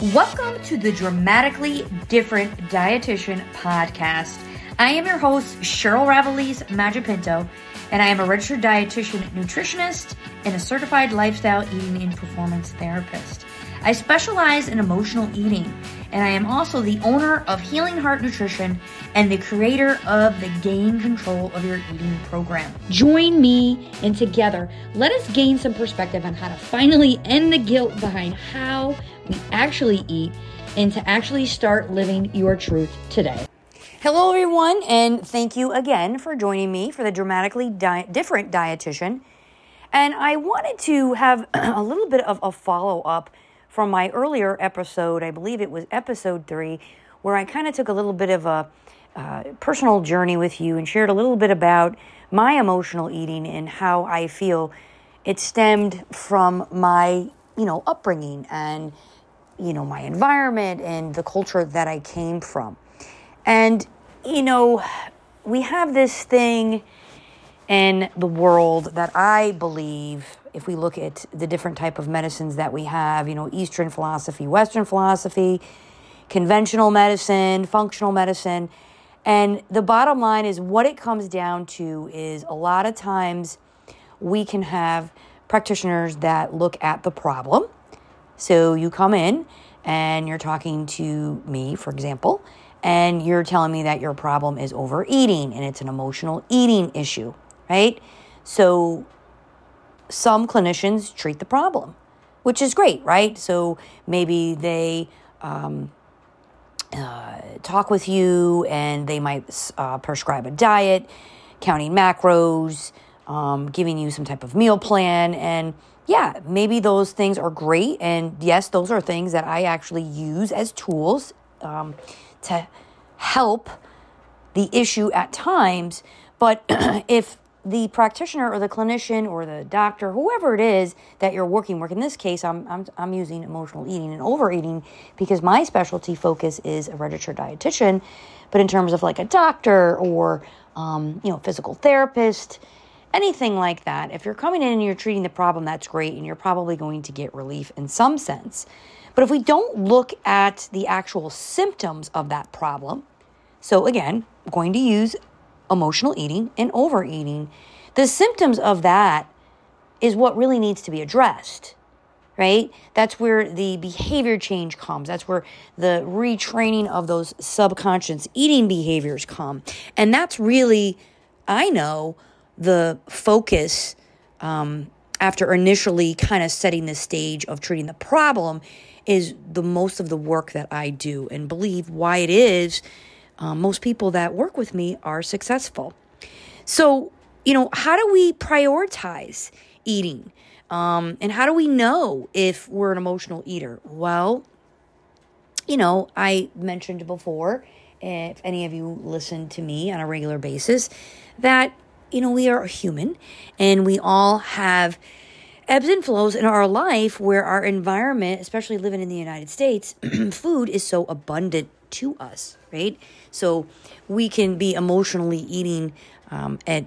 Welcome to the Dramatically Different Dietitian podcast. I am your host, Cheryl Ravelis Magipinto, and I am a registered dietitian, nutritionist, and a certified lifestyle eating and performance therapist. I specialize in emotional eating, and I am also the owner of Healing Heart Nutrition and the creator of the Gain Control of Your Eating program. Join me, and together, let us gain some perspective on how to finally end the guilt behind how we actually eat and to actually start living your truth today. Hello, everyone, and thank you again for joining me for the Dramatically Di- Different Dietitian. And I wanted to have a little bit of a follow up from my earlier episode, I believe it was episode three, where I kind of took a little bit of a uh, personal journey with you and shared a little bit about my emotional eating and how I feel it stemmed from my, you know, upbringing and, you know, my environment and the culture that I came from. And, you know, we have this thing in the world that I believe if we look at the different type of medicines that we have, you know, Eastern philosophy, Western philosophy, conventional medicine, functional medicine, and the bottom line is what it comes down to is a lot of times we can have practitioners that look at the problem. So you come in and you're talking to me, for example, and you're telling me that your problem is overeating and it's an emotional eating issue, right? So some clinicians treat the problem, which is great, right? So maybe they um, uh, talk with you and they might uh, prescribe a diet, counting macros, um, giving you some type of meal plan. And yeah, maybe those things are great. And yes, those are things that I actually use as tools um, to help the issue at times. But if the practitioner or the clinician or the doctor, whoever it is that you're working with, in this case, I'm, I'm, I'm using emotional eating and overeating because my specialty focus is a registered dietitian. But in terms of like a doctor or, um, you know, physical therapist, anything like that, if you're coming in and you're treating the problem, that's great. And you're probably going to get relief in some sense. But if we don't look at the actual symptoms of that problem, so again, I'm going to use emotional eating and overeating. The symptoms of that is what really needs to be addressed, right? That's where the behavior change comes. That's where the retraining of those subconscious eating behaviors come. And that's really, I know, the focus um, after initially kind of setting the stage of treating the problem is the most of the work that I do and believe why it is um, most people that work with me are successful. So, you know, how do we prioritize eating? Um, and how do we know if we're an emotional eater? Well, you know, I mentioned before, if any of you listen to me on a regular basis, that, you know, we are human and we all have ebbs and flows in our life where our environment, especially living in the United States, food is so abundant to us, right? So we can be emotionally eating um, at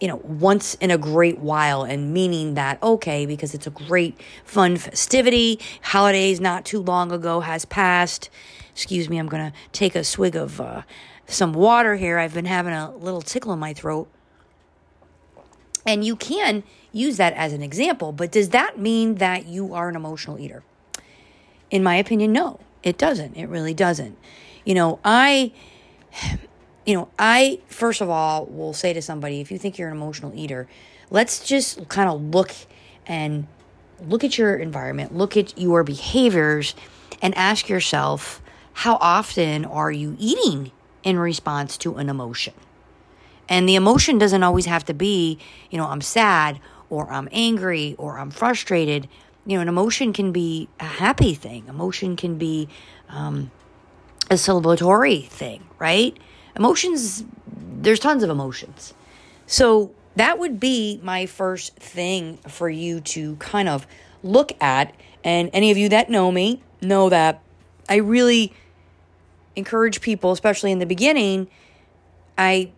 you know once in a great while and meaning that okay because it's a great fun festivity holidays not too long ago has passed. Excuse me i'm gonna take a swig of uh, some water here. I've been having a little tickle in my throat. And you can use that as an example but does that mean that you are an emotional eater? In my opinion no it doesn't. It really doesn't you know, I you know, I first of all will say to somebody, if you think you're an emotional eater, let's just kind of look and look at your environment, look at your behaviors, and ask yourself, how often are you eating in response to an emotion? And the emotion doesn't always have to be, you know, I'm sad or I'm angry or I'm frustrated. You know, an emotion can be a happy thing. Emotion can be um, a celebratory thing, right? Emotions, there's tons of emotions. So that would be my first thing for you to kind of look at. And any of you that know me know that I really encourage people, especially in the beginning, I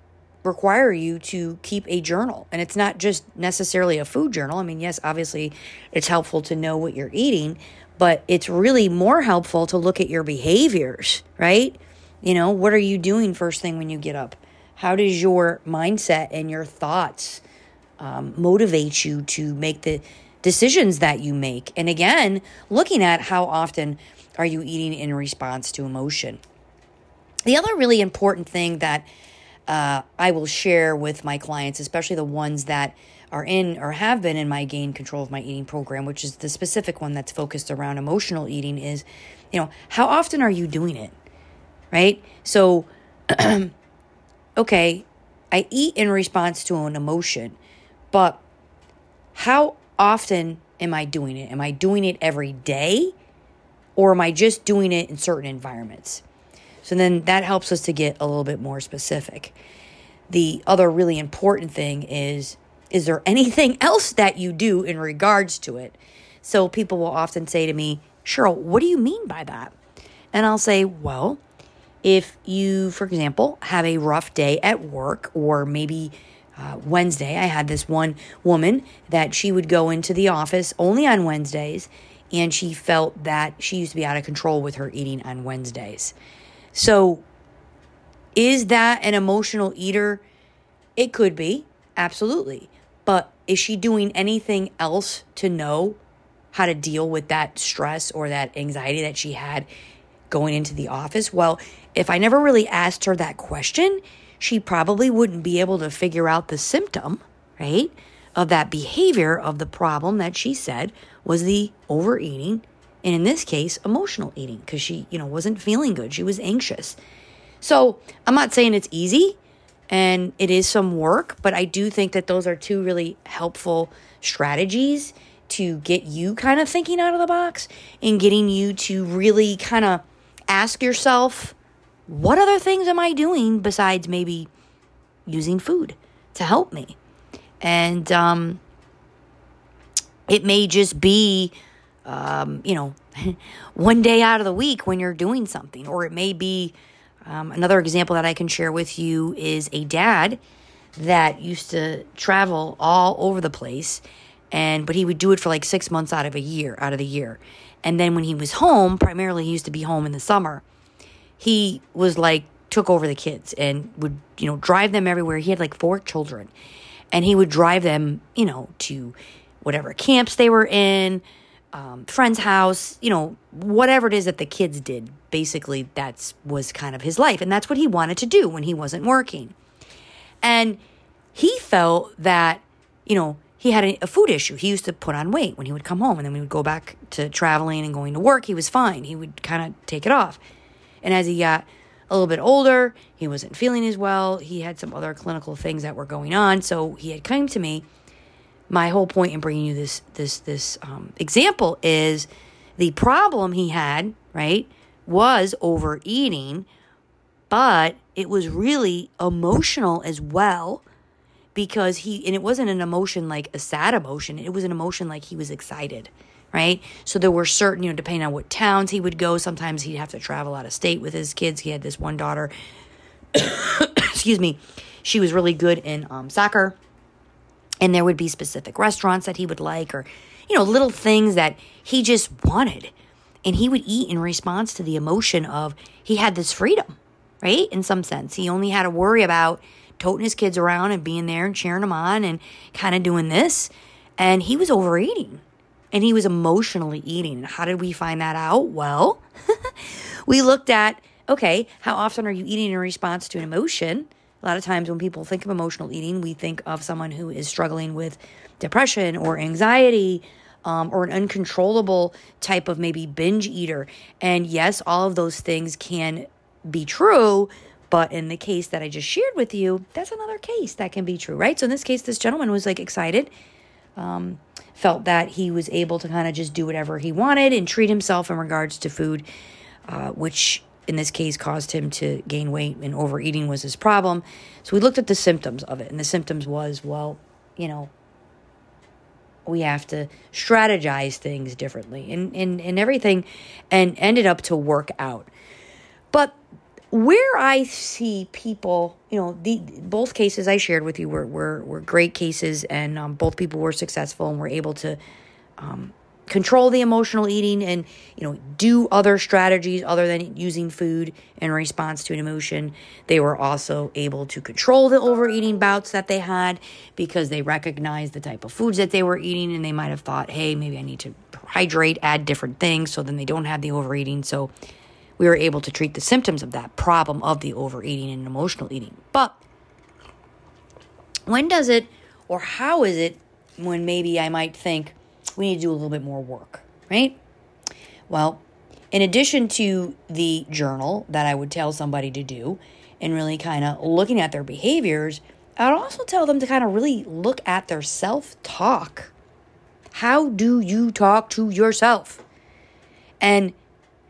require you to keep a journal. And it's not just necessarily a food journal. I mean, yes, obviously it's helpful to know what you're eating, but it's really more helpful to look at your behaviors, right? You know, what are you doing first thing when you get up? How does your mindset and your thoughts um, motivate you to make the decisions that you make? And again, looking at how often are you eating in response to emotion? The other really important thing that uh, I will share with my clients, especially the ones that are in or have been in my gain control of my eating program, which is the specific one that's focused around emotional eating, is, you know, how often are you doing it? Right? So, okay, I eat in response to an emotion, but how often am I doing it? Am I doing it every day? Or am I just doing it in certain environments? So then that helps us to get a little bit more specific. The other really important thing is is there anything else that you do in regards to it? So people will often say to me, Cheryl, what do you mean by that? And I'll say, well, if you, for example, have a rough day at work, or maybe uh, Wednesday, I had this one woman that she would go into the office only on Wednesdays, and she felt that she used to be out of control with her eating on Wednesdays. So, is that an emotional eater? It could be, absolutely. But is she doing anything else to know how to deal with that stress or that anxiety that she had going into the office? Well, if I never really asked her that question, she probably wouldn't be able to figure out the symptom, right, of that behavior of the problem that she said was the overeating and in this case emotional eating because she you know wasn't feeling good she was anxious so i'm not saying it's easy and it is some work but i do think that those are two really helpful strategies to get you kind of thinking out of the box and getting you to really kind of ask yourself what other things am i doing besides maybe using food to help me and um, it may just be um, you know, one day out of the week when you're doing something. Or it may be um, another example that I can share with you is a dad that used to travel all over the place and but he would do it for like six months out of a year out of the year. And then when he was home primarily he used to be home in the summer he was like took over the kids and would you know drive them everywhere. He had like four children and he would drive them you know to whatever camps they were in um, friend's house, you know, whatever it is that the kids did. Basically, that's was kind of his life, and that's what he wanted to do when he wasn't working. And he felt that, you know, he had a, a food issue. He used to put on weight when he would come home, and then we would go back to traveling and going to work. He was fine. He would kind of take it off. And as he got a little bit older, he wasn't feeling as well. He had some other clinical things that were going on, so he had come to me my whole point in bringing you this this this um, example is the problem he had right was overeating but it was really emotional as well because he and it wasn't an emotion like a sad emotion. It was an emotion like he was excited right? So there were certain you know depending on what towns he would go sometimes he'd have to travel out of state with his kids. He had this one daughter excuse me she was really good in um, soccer and there would be specific restaurants that he would like or you know little things that he just wanted. And he would eat in response to the emotion of he had this freedom right? In some sense. He only had to worry about toting his kids around and being there and cheering them on and kind of doing this. And he was overeating. And he was emotionally eating. And how did we find that out? Well we looked at okay how often are you eating in response to an emotion a lot of times when people think of emotional eating, we think of someone who is struggling with depression or anxiety um, or an uncontrollable type of maybe binge eater. And yes, all of those things can be true. But in the case that I just shared with you, that's another case that can be true, right? So in this case, this gentleman was like excited, um, felt that he was able to kind of just do whatever he wanted and treat himself in regards to food, uh, which in this case caused him to gain weight and overeating was his problem. So we looked at the symptoms of it, and the symptoms was, well, you know, we have to strategize things differently and, and, and everything and ended up to work out. But where I see people, you know, the both cases I shared with you were were, were great cases, and um, both people were successful and were able to um, control the emotional eating and you know do other strategies other than using food in response to an emotion they were also able to control the overeating bouts that they had because they recognized the type of foods that they were eating and they might have thought hey maybe i need to hydrate add different things so then they don't have the overeating so we were able to treat the symptoms of that problem of the overeating and emotional eating. But when does it, or how is it, when maybe I might think we need to do a little bit more work, right? Well, in addition to the journal that I would tell somebody to do and really kind of looking at their behaviors, I would also tell them to kind of really look at their self talk. How do you talk to yourself? And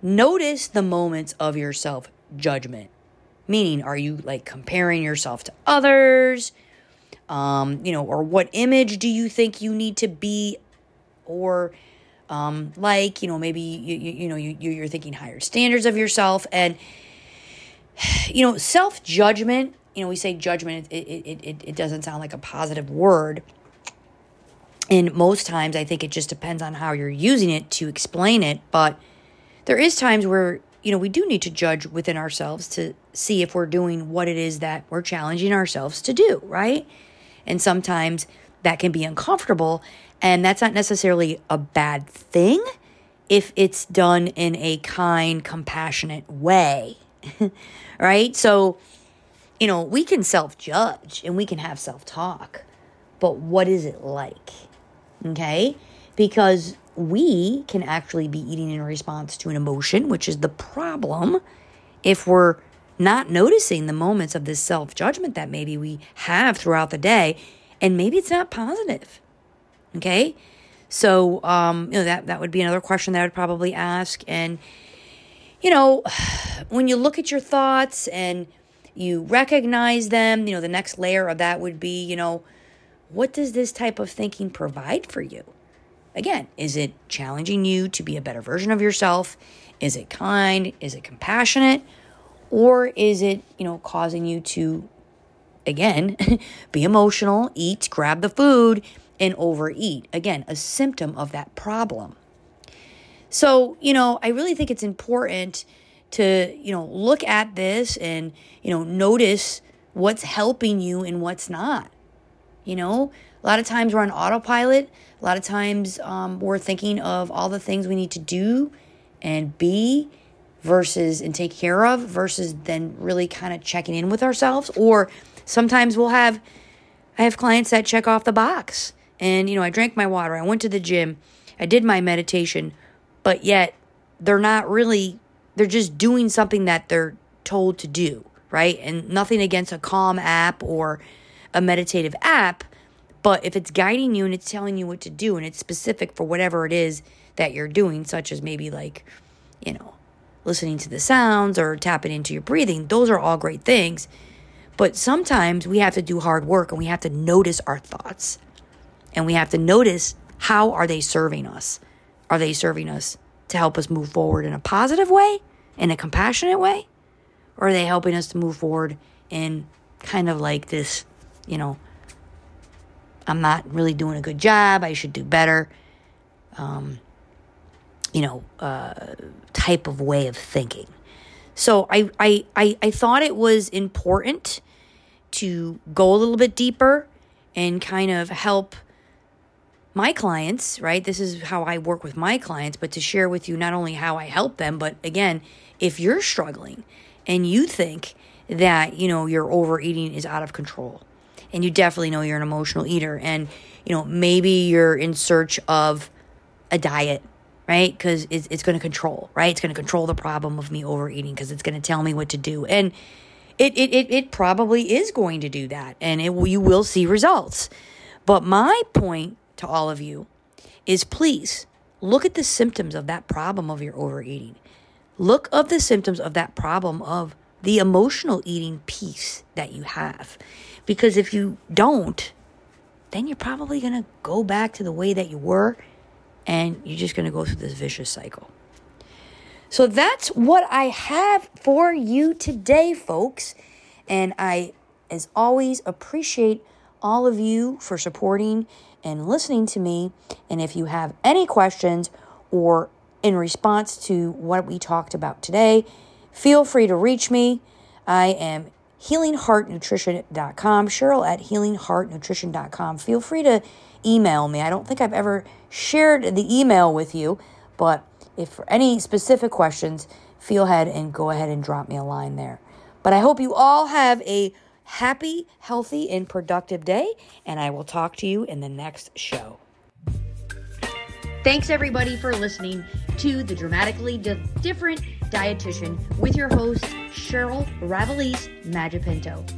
Notice the moments of your self judgment. Meaning, are you like comparing yourself to others? Um, you know, or what image do you think you need to be? Or, um, like, you know, maybe you, you, you know, you, you're thinking higher standards of yourself. And, you know, self judgment, you know, we say judgment, it, it, it, it doesn't sound like a positive word. And most times, I think it just depends on how you're using it to explain it. But there is times where you know we do need to judge within ourselves to see if we're doing what it is that we're challenging ourselves to do right and sometimes that can be uncomfortable and that's not necessarily a bad thing if it's done in a kind compassionate way right? So you know we can self-judge and we can have self-talk but what is it like okay? Because we can actually be eating in response to an emotion, which is the problem if we're not noticing the moments of this self judgment that maybe we have throughout the day, and maybe it's not positive. Okay, so um, you know that that would be another question that I would probably ask, and you know, when you look at your thoughts and you recognize them, you know, the next layer of that would be, you know, what does this type of thinking provide for you? Again, is it challenging you to be a better version of yourself? Is it kind? Is it compassionate? Or is it, you know, causing you to, again, be emotional, eat, grab the food, and overeat? Again, a symptom of that problem. So, you know, I really think it's important to, you know, look at this and, you know, notice what's helping you and what's not. You know, a lot of times we're on autopilot. A lot of times um, we're thinking of all the things we need to do and be versus and take care of versus then really kind of checking in with ourselves. Or sometimes we'll have, I have clients that check off the box. And, you know, I drank my water, I went to the gym, I did my meditation, but yet they're not really, they're just doing something that they're told to do, right? And nothing against a calm app or a meditative app but if it's guiding you and it's telling you what to do and it's specific for whatever it is that you're doing, such as maybe like, you know, listening to the sounds or tapping into your breathing, those are all great things. But sometimes we have to do hard work and we have to notice our thoughts. And we have to notice how are they serving us? Are they serving us to help us move forward in a positive way, in a compassionate way? Or are they helping us to move forward in kind of like this, you know, I'm not really doing a good job. I should do better. Um, you know, uh, type of way of thinking. So I, I, I, I thought it was important to go a little bit deeper and kind of help my clients, right? This is how I work with my clients, but to share with you not only how I help them, but again, if you're struggling and you think that, you know, your overeating is out of control, and you definitely know you're an emotional eater and you know maybe you're in search of a diet right? Because it's, it's going to control right? It's going to control the problem of me overeating because it's going to tell me what to do. And it, it, it, it probably is going to do that and it you will see results. But my point to all of you is please look at the symptoms of that problem of your overeating. Look of the symptoms of that problem of the emotional eating piece that you have. Because if you don't, then you're probably going to go back to the way that you were and you're just going to go through this vicious cycle. So that's what I have for you today, folks. And I, as always, appreciate all of you for supporting and listening to me. And if you have any questions or in response to what we talked about today, feel free to reach me. I am healingheartnutrition.com, Cheryl at healingheartnutrition.com. Feel free to email me. I don't think I've ever shared the email with you, but if for any specific questions, feel ahead and go ahead and drop me a line there. But I hope you all have a happy, healthy, and productive day, and I will talk to you in the next show. Thanks, everybody, for listening to the Dramatically Different Dietitian with your host, Cheryl Ravelise Magipinto.